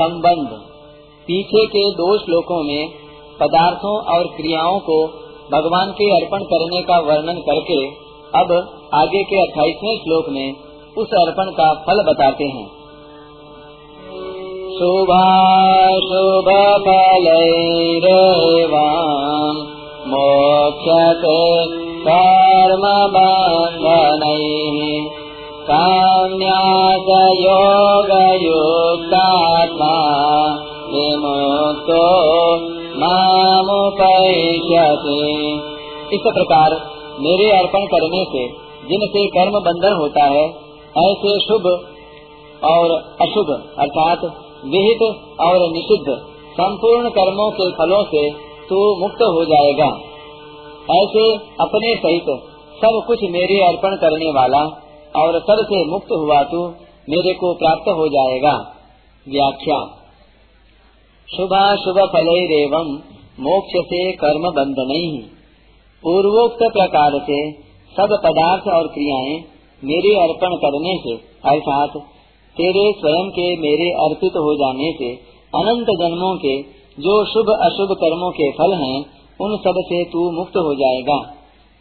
संबंध। पीछे के दो श्लोकों में पदार्थों और क्रियाओं को भगवान के अर्पण करने का वर्णन करके अब आगे के अट्ठाईसवें श्लोक में उस अर्पण का फल बताते हैं। शुभाशुभ फलैरेवाम् मोक्षते कर्मबन्धनैः काम्यासयोगयुक्तात्मा विमुक्तो इस प्रकार मेरे अर्पण करने से जिनसे कर्म बंधन होता है, ऐसे शुभ और अशुभ, अर्थात विहित और निषिद्ध, संपूर्ण कर्मों के फलों से तू मुक्त हो जाएगा। ऐसे अपने सहित सब कुछ मेरे अर्पण करने वाला और सबसे मुक्त हुआ तू मेरे को प्राप्त हो जाएगा। व्याख्या। शुभा शुभ फल एवं मोक्ष से कर्म बंध नहीं। पूर्वोक्त प्रकार से सब पदार्थ और क्रियाएँ मेरे अर्पण करने से, अर्थात तेरे स्वयं के मेरे अर्पित हो जाने से, अनंत जन्मों के जो शुभ अशुभ कर्मों के फल हैं, उन सबसे तू मुक्त हो जाएगा।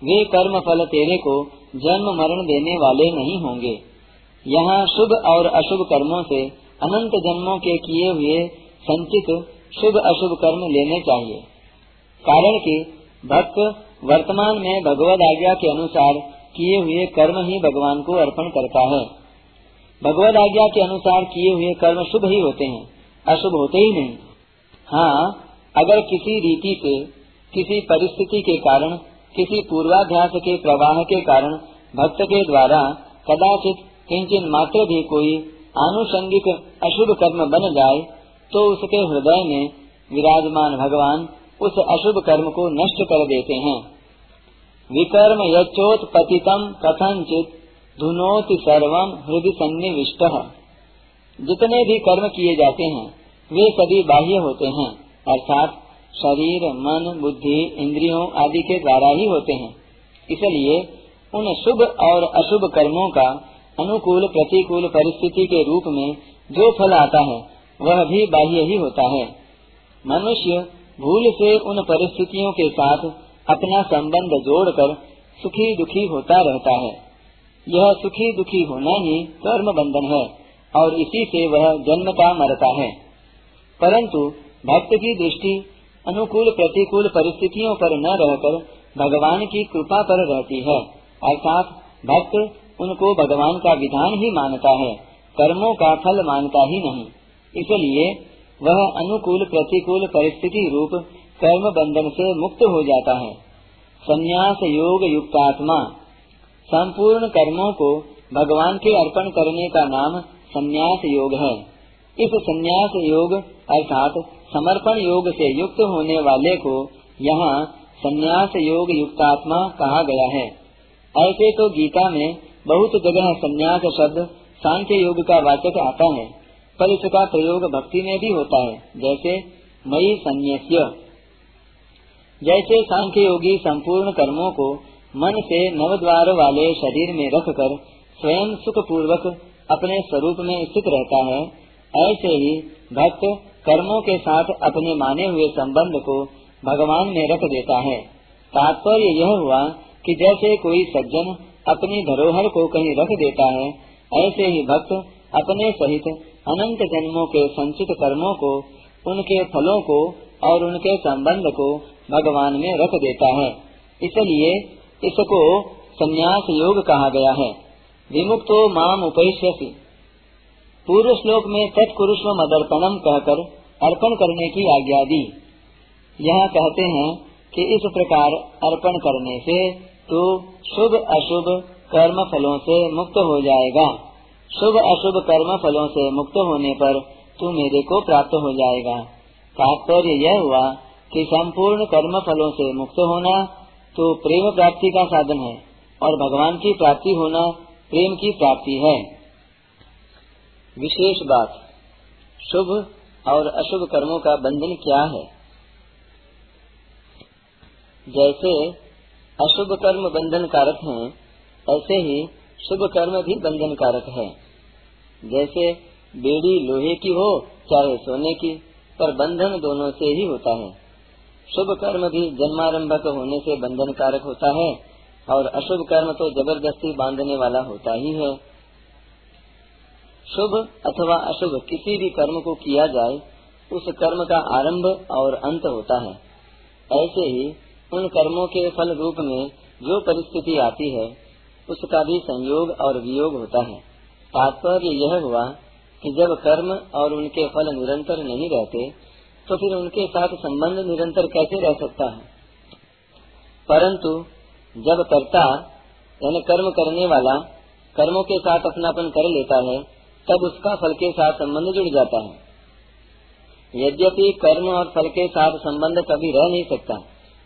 वे कर्म फल तेरे को जन्म मरण देने वाले नहीं होंगे। यहाँ शुभ और अशुभ कर्मों से अनंत जन्मों के किए हुए संचित शुभ अशुभ कर्म लेने चाहिए। कारण कि भक्त, वर्तमान में भगवद आज्ञा के अनुसार किए हुए कर्म ही भगवान को अर्पण करता है। भगवत आज्ञा के अनुसार किए हुए कर्म शुभ ही होते हैं, अशुभ होते ही नहीं। हाँ अगर किसी रीति से, किसी परिस्थिति के कारण, किसी पूर्वाध्यास के प्रवाह के कारण भक्त के द्वारा कदाचित किंचन मात्र भी कोई आनुषंगिक अशुभ कर्म बन जाए तो उसके हृदय में विराजमान भगवान उस अशुभ कर्म को नष्ट कर देते हैं। विकर्म यचोत्पतितम कथनचित धुनोति सर्वम हृदय सन्निविष्ट। जितने भी कर्म किए जाते हैं, वे सभी बाह्य होते हैं, अर्थात शरीर, मन, बुद्धि, इंद्रियों आदि के द्वारा ही होते हैं। इसलिए उन शुभ और अशुभ कर्मों का अनुकूल प्रतिकूल परिस्थिति के रूप में जो फल आता है, वह भी बाह्य ही होता है। मनुष्य भूल से उन परिस्थितियों के साथ अपना संबंध जोड़कर सुखी दुखी होता रहता है। यह सुखी दुखी होना ही कर्म बंधन है, और इसी से वह जन्म का मरता है। परंतु भक्त की दृष्टि अनुकूल प्रतिकूल परिस्थितियों पर न रहकर भगवान की कृपा पर रहती है, अर्थात भक्त उनको भगवान का विधान ही मानता है, कर्मों का फल मानता ही नहीं। इसलिए वह अनुकूल प्रतिकूल परिस्थिति रूप कर्म बंधन से मुक्त हो जाता है। संन्यास योग युक्तात्मा। संपूर्ण कर्मों को भगवान के अर्पण करने का नाम संन्यास योग है। इस संन्यास योग अर्थात समर्पण योग से युक्त होने वाले को यहाँ संन्यास योग युक्तात्मा कहा गया है। ऐसे तो गीता में बहुत जगह संन्यास शब्द सांख्य योग का वाचक आता है। पर इसका प्रयोग भक्ति में भी होता है, जैसे मई संन्यास्य। जैसे सांख्य योगी संपूर्ण कर्मों को मन से नवद्वार वाले शरीर में रखकर स्वयं सुख पूर्वक अपने स्वरूप में स्थित रहता है, ऐसे ही भक्त कर्मों के साथ अपने माने हुए संबंध को भगवान में रख देता है। तात्पर्य यह हुआ कि जैसे कोई सज्जन अपनी धरोहर को कहीं रख देता है, ऐसे ही भक्त अपने सहित अनंत जन्मों के संचित कर्मों को, उनके फलों को और उनके संबंध को भगवान में रख देता है। इसलिए इसको संन्यास योग कहा गया है। विमुक्तो माम उपैश्यसी। पूर्व श्लोक में तत्पुरुष मदर्पणम कहकर अर्पण करने की आज्ञा दी। यह कहते हैं कि इस प्रकार अर्पण करने से तो शुभ अशुभ कर्म फलों से मुक्त हो जाएगा। शुभ अशुभ कर्म फलों से मुक्त होने पर तू मेरे को प्राप्त हो जाएगा। तात्पर्य यह हुआ कि संपूर्ण कर्म फलों से मुक्त होना तो प्रेम प्राप्ति का साधन है और भगवान की प्राप्ति होना प्रेम की प्राप्ति है। विशेष बात, शुभ और अशुभ कर्मों का बंधन क्या है? जैसे अशुभ कर्म बंधन कारक है, ऐसे ही शुभ कर्म भी बंधन कारक है। जैसे बेड़ी लोहे की हो, चाहे सोने की, पर बंधन दोनों से ही होता है। शुभ कर्म भी जन्मारंभक होने से बंधन कारक होता है, और अशुभ कर्म तो ज़बरदस्ती बांधने वाला होता ही है। शुभ अथवा अशुभ किसी भी कर्म को किया जाए, उस कर्म का आरंभ और अंत होता है। ऐसे ही उन कर्मों के फल रूप में जो परिस्थिति आती है उसका भी संयोग और वियोग होता है। तात्पर्य यह हुआ कि जब कर्म और उनके फल निरंतर नहीं रहते तो फिर उनके साथ संबंध निरंतर कैसे रह सकता है? परंतु जब कर्ता, यानी कर्म करने वाला, कर्मों के साथ अपनापन कर लेता है, तब उसका फल के साथ संबंध जुड़ जाता है। यद्यपि कर्म और फल के साथ संबंध कभी रह नहीं सकता,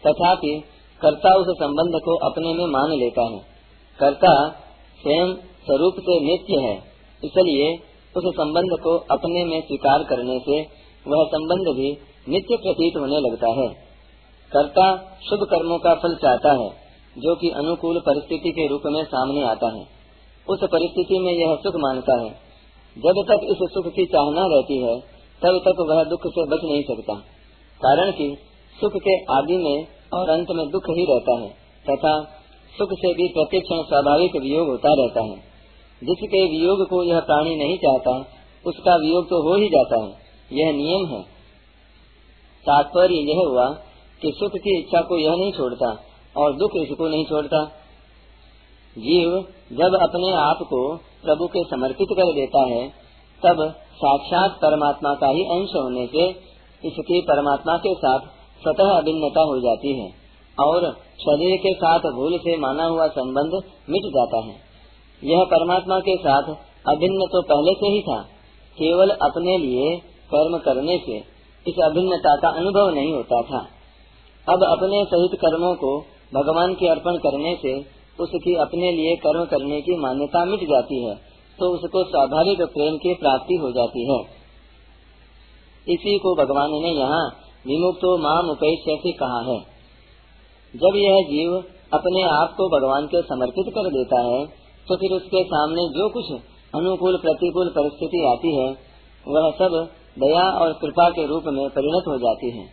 तथापि कर्ता उस संबंध को अपने में मान लेता है। कर्ता स्वयं स्वरूप से नित्य है, इसलिए उस संबंध को अपने में स्वीकार करने से वह संबंध भी नित्य प्रतीत होने लगता है। कर्ता शुभ कर्मों का फल चाहता है, जो कि अनुकूल परिस्थिति के रूप में सामने आता है। उस परिस्थिति में यह सुख मानता है। जब तक इस सुख की चाहना रहती है, तब तक वह दुख से बच नहीं सकता। कारण कि सुख के आदि में और अंत में दुख ही रहता है, तथा सुख से भी प्रतिक्षण स्वाभाविक वियोग होता रहता है। जिसके वियोग को यह प्राणी नहीं चाहता, उसका वियोग तो हो ही जाता है। यह नियम है। तात्पर्य यह हुआ कि सुख की इच्छा को यह नहीं छोड़ता और दुख इसको नहीं छोड़ता। जीव जब अपने आप को प्रभु के समर्पित कर देता है, तब साक्षात परमात्मा का ही अंश होने से इसकी परमात्मा के साथ स्वतः अभिन्नता हो जाती है। और शरीर के साथ भूल से माना हुआ संबंध मिट जाता है। यह परमात्मा के साथ अभिन्न तो पहले से ही था, केवल अपने लिए कर्म करने से इस अभिन्नता का अनुभव नहीं होता था। अब अपने सहित कर्मों को भगवान के अर्पण करने से उसकी अपने लिए कर्म करने की मान्यता मिट जाती है तो उसको स्वाभाविक प्रेम की प्राप्ति हो जाती है। इसी को भगवान ने यहाँ विमुक्तो माम उपैश्य कहा है। जब यह जीव अपने आप को भगवान के समर्पित कर देता है तो फिर उसके सामने जो कुछ अनुकूल प्रतिकूल परिस्थिति आती है, वह सब दया और कृपा के रूप में परिणत हो जाती है।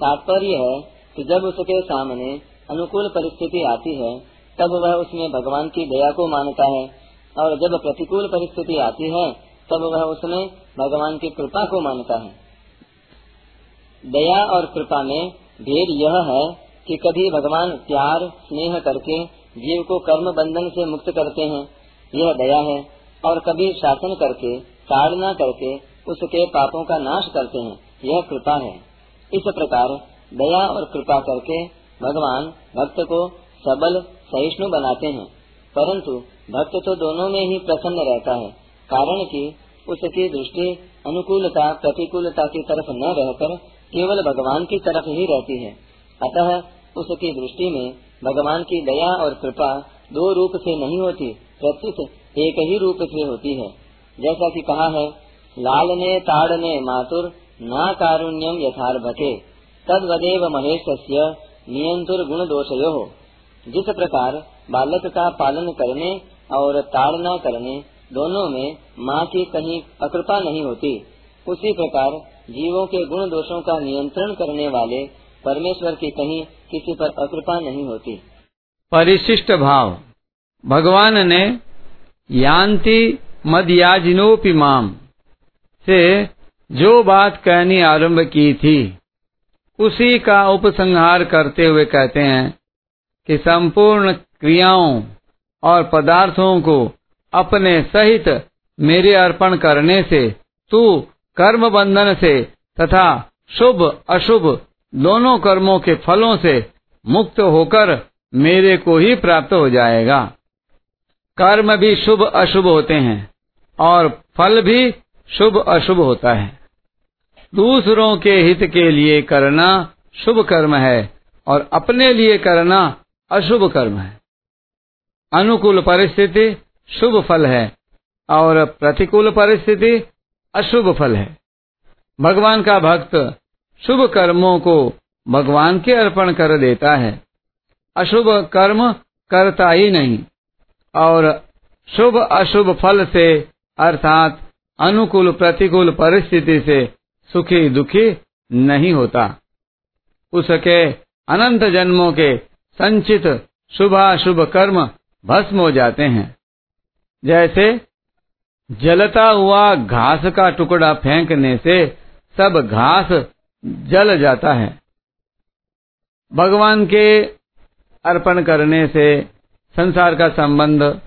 तात्पर्य है कि जब उसके सामने अनुकूल परिस्थिति आती है, तब वह उसमें भगवान की दया को मानता है, और जब प्रतिकूल परिस्थिति आती है, तब वह उसमें भगवान की कृपा को मानता है। दया और कृपा में भेद यह है कि कभी भगवान प्यार, स्नेह करके जीव को कर्म बंधन से मुक्त करते हैं, यह दया है। और कभी शासन करके, ताड़ना करके उसके पापों का नाश करते हैं, यह कृपा है। इस प्रकार दया और कृपा करके भगवान भक्त को सबल, सहिष्णु बनाते हैं। परंतु भक्त तो दोनों में ही प्रसन्न रहता है, कारण कि उसकी दृष्टि अनुकूलता, प्रतिकूलता की तरफ़ न रहकर केवल भगवान की तरफ़ ही रहती है। अतः उसकी दृष्टि में भगवान की दया और कृपा दो रूप से नहीं होती, प्रत्युत एक ही रूप से होती है। जैसा कि कहा है लाल लालने ताड़ने मातुर ना कारुण्यम यथार्भके तद वदेव महेश नियंतुर गुण दोषयो जिस प्रकार बालक का पालन करने और ताड़ना करने दोनों में माँ की कहीं अकृपा नहीं होती, उसी प्रकार जीवों के गुण दोषों का नियंत्रण करने वाले परमेश्वर की कहीं किसी पर अकृपा नहीं होती। परिशिष्ट भाव। भगवान ने यान्ति मदयाजिनोपि माम से जो बात कहनी आरंभ की थी, उसी का उपसंहार करते हुए कहते हैं कि संपूर्ण क्रियाओं और पदार्थों को अपने सहित मेरे अर्पण करने से तू कर्म बंधन से तथा शुभ अशुभ दोनों कर्मों के फलों से मुक्त होकर मेरे को ही प्राप्त हो जाएगा। कर्म भी शुभ अशुभ होते हैं और फल भी शुभ अशुभ होता है। दूसरों के हित के लिए करना शुभ कर्म है और अपने लिए करना अशुभ कर्म है। अनुकूल परिस्थिति शुभ फल है और प्रतिकूल परिस्थिति अशुभ फल है। भगवान का भक्त शुभ कर्मों को भगवान के अर्पण कर देता है। अशुभ कर्म करता ही नहीं। और शुभ अशुभ फल से, अर्थात अनुकूल प्रतिकूल परिस्थिति से सुखी दुखी नहीं होता। उसके अनंत जन्मों के संचित शुभाशुभ कर्म भस्म हो जाते हैं। जैसे जलता हुआ घास का टुकड़ा फेंकने से सब घास जल जाता है। भगवान के अर्पण करने से संसार का संबंध,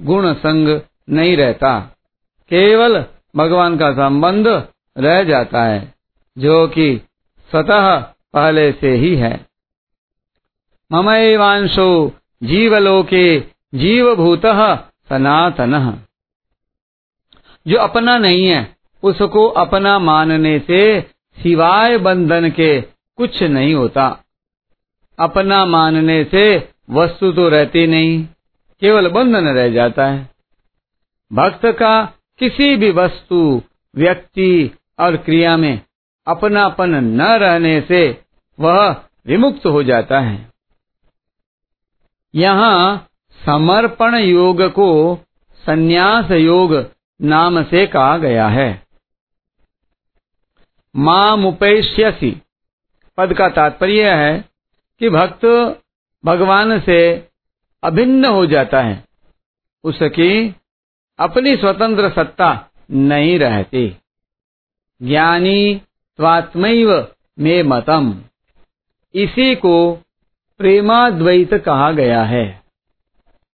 गुण संग नहीं रहता। केवल भगवान का संबंध रह जाता है, जो कि स्वतः पहले से ही है। ममैवांशो जीवलोके जीवभूत सनातन। जो अपना नहीं है, उसको अपना मानने से सिवाय बंधन के कुछ नहीं होता। अपना मानने से वस्तु तो रहती नहीं, केवल बंधन रह जाता है। भक्त का किसी भी वस्तु, व्यक्ति और क्रिया में अपनापन न रहने से वह विमुक्त हो जाता है। यहाँ समर्पण योग को संन्यास योग नाम से कहा गया है। मुपेश्यसी पद का तात्पर्य है कि भक्त भगवान से अभिन्न हो जाता है। उसकी अपनी स्वतंत्र सत्ता नहीं रहती। ज्ञानी त्वात्मैव में मतम। इसी को प्रेमाद्वैत कहा गया है।